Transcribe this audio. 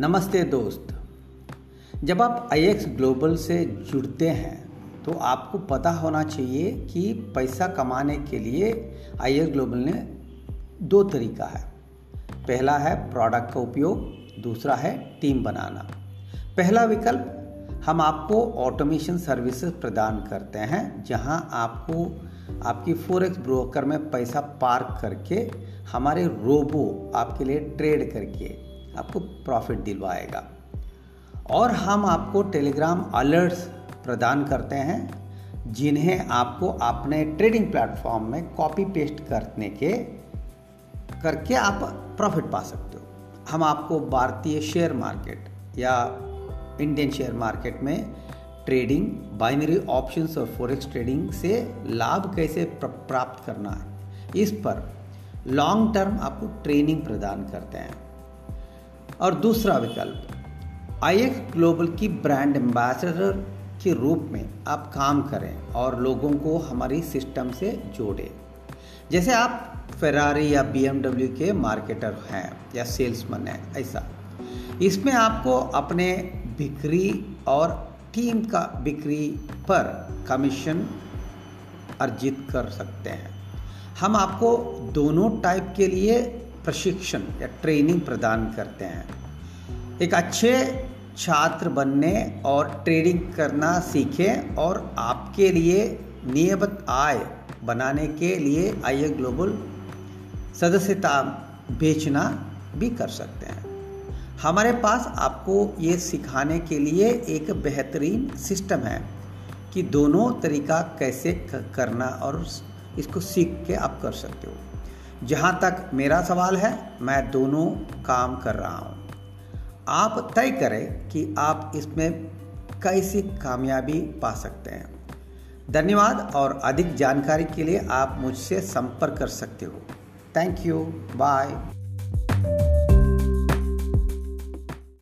नमस्ते दोस्त। जब आप आई ग्लोबल से जुड़ते हैं तो आपको पता होना चाहिए कि पैसा कमाने के लिए आई ग्लोबल ने दो तरीका है। पहला है प्रोडक्ट का उपयोग, दूसरा है टीम बनाना। पहला विकल्प, हम आपको ऑटोमेशन सर्विसेज़ प्रदान करते हैं, जहाँ आपको आपकी फोरेक्स ब्रोकर में पैसा पार्क करके हमारे रोबो आपके लिए ट्रेड करके आपको प्रॉफिट दिलवाएगा। और हम आपको टेलीग्राम अलर्ट्स प्रदान करते हैं, जिन्हें आपको अपने ट्रेडिंग प्लेटफॉर्म में कॉपी पेस्ट करने के, करके आप प्रॉफिट पा सकते हो। हम आपको भारतीय शेयर मार्केट या इंडियन शेयर मार्केट में ट्रेडिंग बाइनरी ऑप्शंस और फॉरेक्स ट्रेडिंग से लाभ कैसे प्राप्त करना है, इस पर लॉन्ग टर्म आपको ट्रेनिंग प्रदान करते हैं। और दूसरा विकल्प आई ग्लोबल की ब्रांड एम्बेसडर के रूप में आप काम करें और लोगों को हमारी सिस्टम से जोड़ें। जैसे आप फेरारी या बी के मार्केटर हैं या सेल्समैन हैं, ऐसा। इसमें आपको अपने बिक्री और टीम का बिक्री पर कमीशन अर्जित कर सकते हैं। हम आपको दोनों टाइप के लिए प्रशिक्षण या ट्रेनिंग प्रदान करते हैं। एक अच्छे छात्र बनने और ट्रेडिंग करना सीखें और आपके लिए नियमित आय बनाने के लिए आई ग्लोबल सदस्यता बेचना भी कर सकते हैं। हमारे पास आपको ये सिखाने के लिए एक बेहतरीन सिस्टम है कि दोनों तरीका कैसे करना और इसको सीख के आप कर सकते हो। जहाँ तक मेरा सवाल है, मैं दोनों काम कर रहा हूँ। आप तय करें कि आप इसमें कैसी कामयाबी पा सकते हैं। धन्यवाद और अधिक जानकारी के लिए आप मुझसे संपर्क कर सकते हो। Thank you bye